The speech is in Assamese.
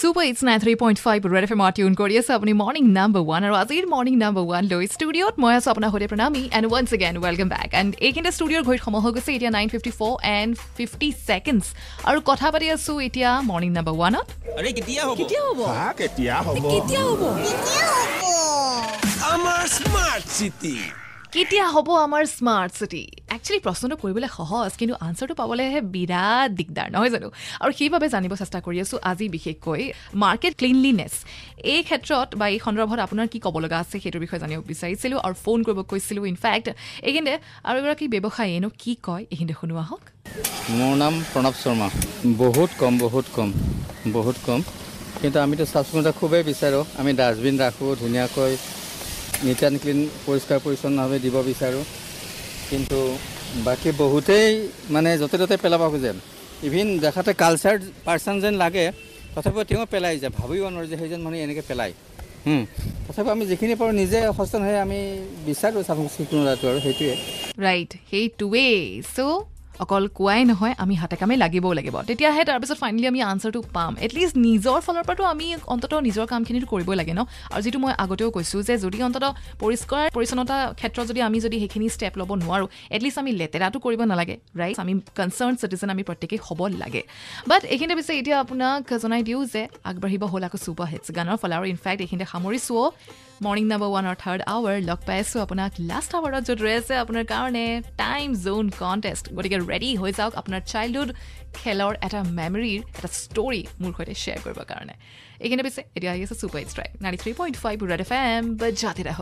Super it's nine three point five Red F M are tune কৰি আছে আপুনি মৰ্ণিং নাম্বাৰ ওৱান আৰু আজিৰ মৰ্ণিং নাম্বাৰ ওৱান লৈ ষ্টুডিঅ'ত মই আছোঁ আপোনাৰ সৈতে Pranami and once again welcome back and এইখিনিতে ষ্টুডিঅ'ৰ ঘড়ীত সময় হৈ গৈছে এতিয়া nine fifty four and fifty seconds আৰু কথা পাতি আছোঁ এতিয়া মৰ্ণিং নাম্বাৰ ওৱানত হ'ব কেতিয়া আমাৰ স্মাৰ্ট চিটি একচুৱেলি প্ৰশ্নটো কৰিবলৈ সহজ কিন্তু আনচাৰটো পাবলৈহে বিৰাট দিগদাৰ নহয় জানো? আৰু সেইবাবে জানিব চেষ্টা কৰি আছোঁ আজি বিশেষকৈ মাৰ্কেট ক্লিনলিনেছ এই ক্ষেত্ৰত বা এই সন্দৰ্ভত আপোনাৰ কি ক'ব লগা আছে সেইটোৰ বিষয়ে জানিব বিচাৰিছিলোঁ আৰু ফোন কৰিব কৈছিলোঁ ইনফেক্ট এইখিনিতে আৰু এগৰাকী ব্যৱসায়ীয়েনো কি কয় এইখিনিতে শুনো আহক মোৰ নাম প্ৰণৱ শৰ্মা। বহুত কম বহুত কম বহুত কম। কিন্তু আমিতো চাফ চিকুণতা খুবেই বিচাৰোঁ। আমি ডাষ্টবিন ৰাখোঁ ধুনীয়াকৈ নিট এণ্ড ক্লিন পৰিষ্কাৰ পৰিচ্ছন্নভাৱে দিব বিচাৰোঁ। কিন্তু বাকী বহুতেই মানে য'তে ত'তে পেলাব খোজে। ইভিন দেখাতে কালচাৰ পাৰ্চন যেন লাগে তথাপিও তেওঁ পেলাই যায় ভাবিব নোৱাৰোঁ যে সেইজন মানুহে এনেকৈ পেলায়। তথাপিও আমি যিখিনি পাৰোঁ নিজে সচেতন হৈ আমি বিচাৰোঁ চাফ চিকুণতাটো আৰু সেইটোৱে। ৰাইট সেইটোৱেই চ' অকল কোৱাই নহয় আমি হাতে কামে লাগিবও লাগিব। তেতিয়াহে তাৰপিছত ফাইনেলি আমি আনচাৰটো পাম। এটলিষ্ট নিজৰ ফালৰ পৰাতো আমি অন্ততঃ নিজৰ কামখিনিতো কৰিবই লাগে ন? আৰু যিটো মই আগতেও কৈছোঁ যে যদি অন্ততঃ পৰিষ্কাৰ পৰিচ্ছন্নতা ক্ষেত্ৰত যদি আমি যদি সেইখিনি ষ্টেপ ল'ব নোৱাৰোঁ এটলিষ্ট আমি লেতেৰাটো কৰিব নালাগে ৰাইট আমি কনচাৰ্ণ চিটিজেন আমি প্ৰত্যেকেই হ'ব লাগে। বাট এইখিনিতে পিছে এতিয়া আপোনাক জনাই দিওঁ যে আগবাঢ়িব হ'ল আকৌ চুপাৰ হিটছ গানৰ ফালে আৰু ইনফেক্ট এইখিনিতে সামৰিছোঁ মৰ্ণিং নাম্বাৰ ওৱানৰ থাৰ্ড আৱাৰ লগ পাই আছোঁ আপোনাক লাষ্ট আৱাৰত য'ত ৰৈ আছে আপোনাৰ কাৰণে টাইম জ'ন কণ্টেষ্ট গতিকে ৰেডি হৈ যাওক আপোনাৰ চাইল্ডহুড খেলৰ এটা মেমৰিৰ এটা ষ্টৰী মোৰ সৈতে শ্বেয়াৰ কৰিবৰ কাৰণে এইখিনি পিছে এতিয়া আহি আছে super strike ninety three point five Red F M বাজাতে ৰাহ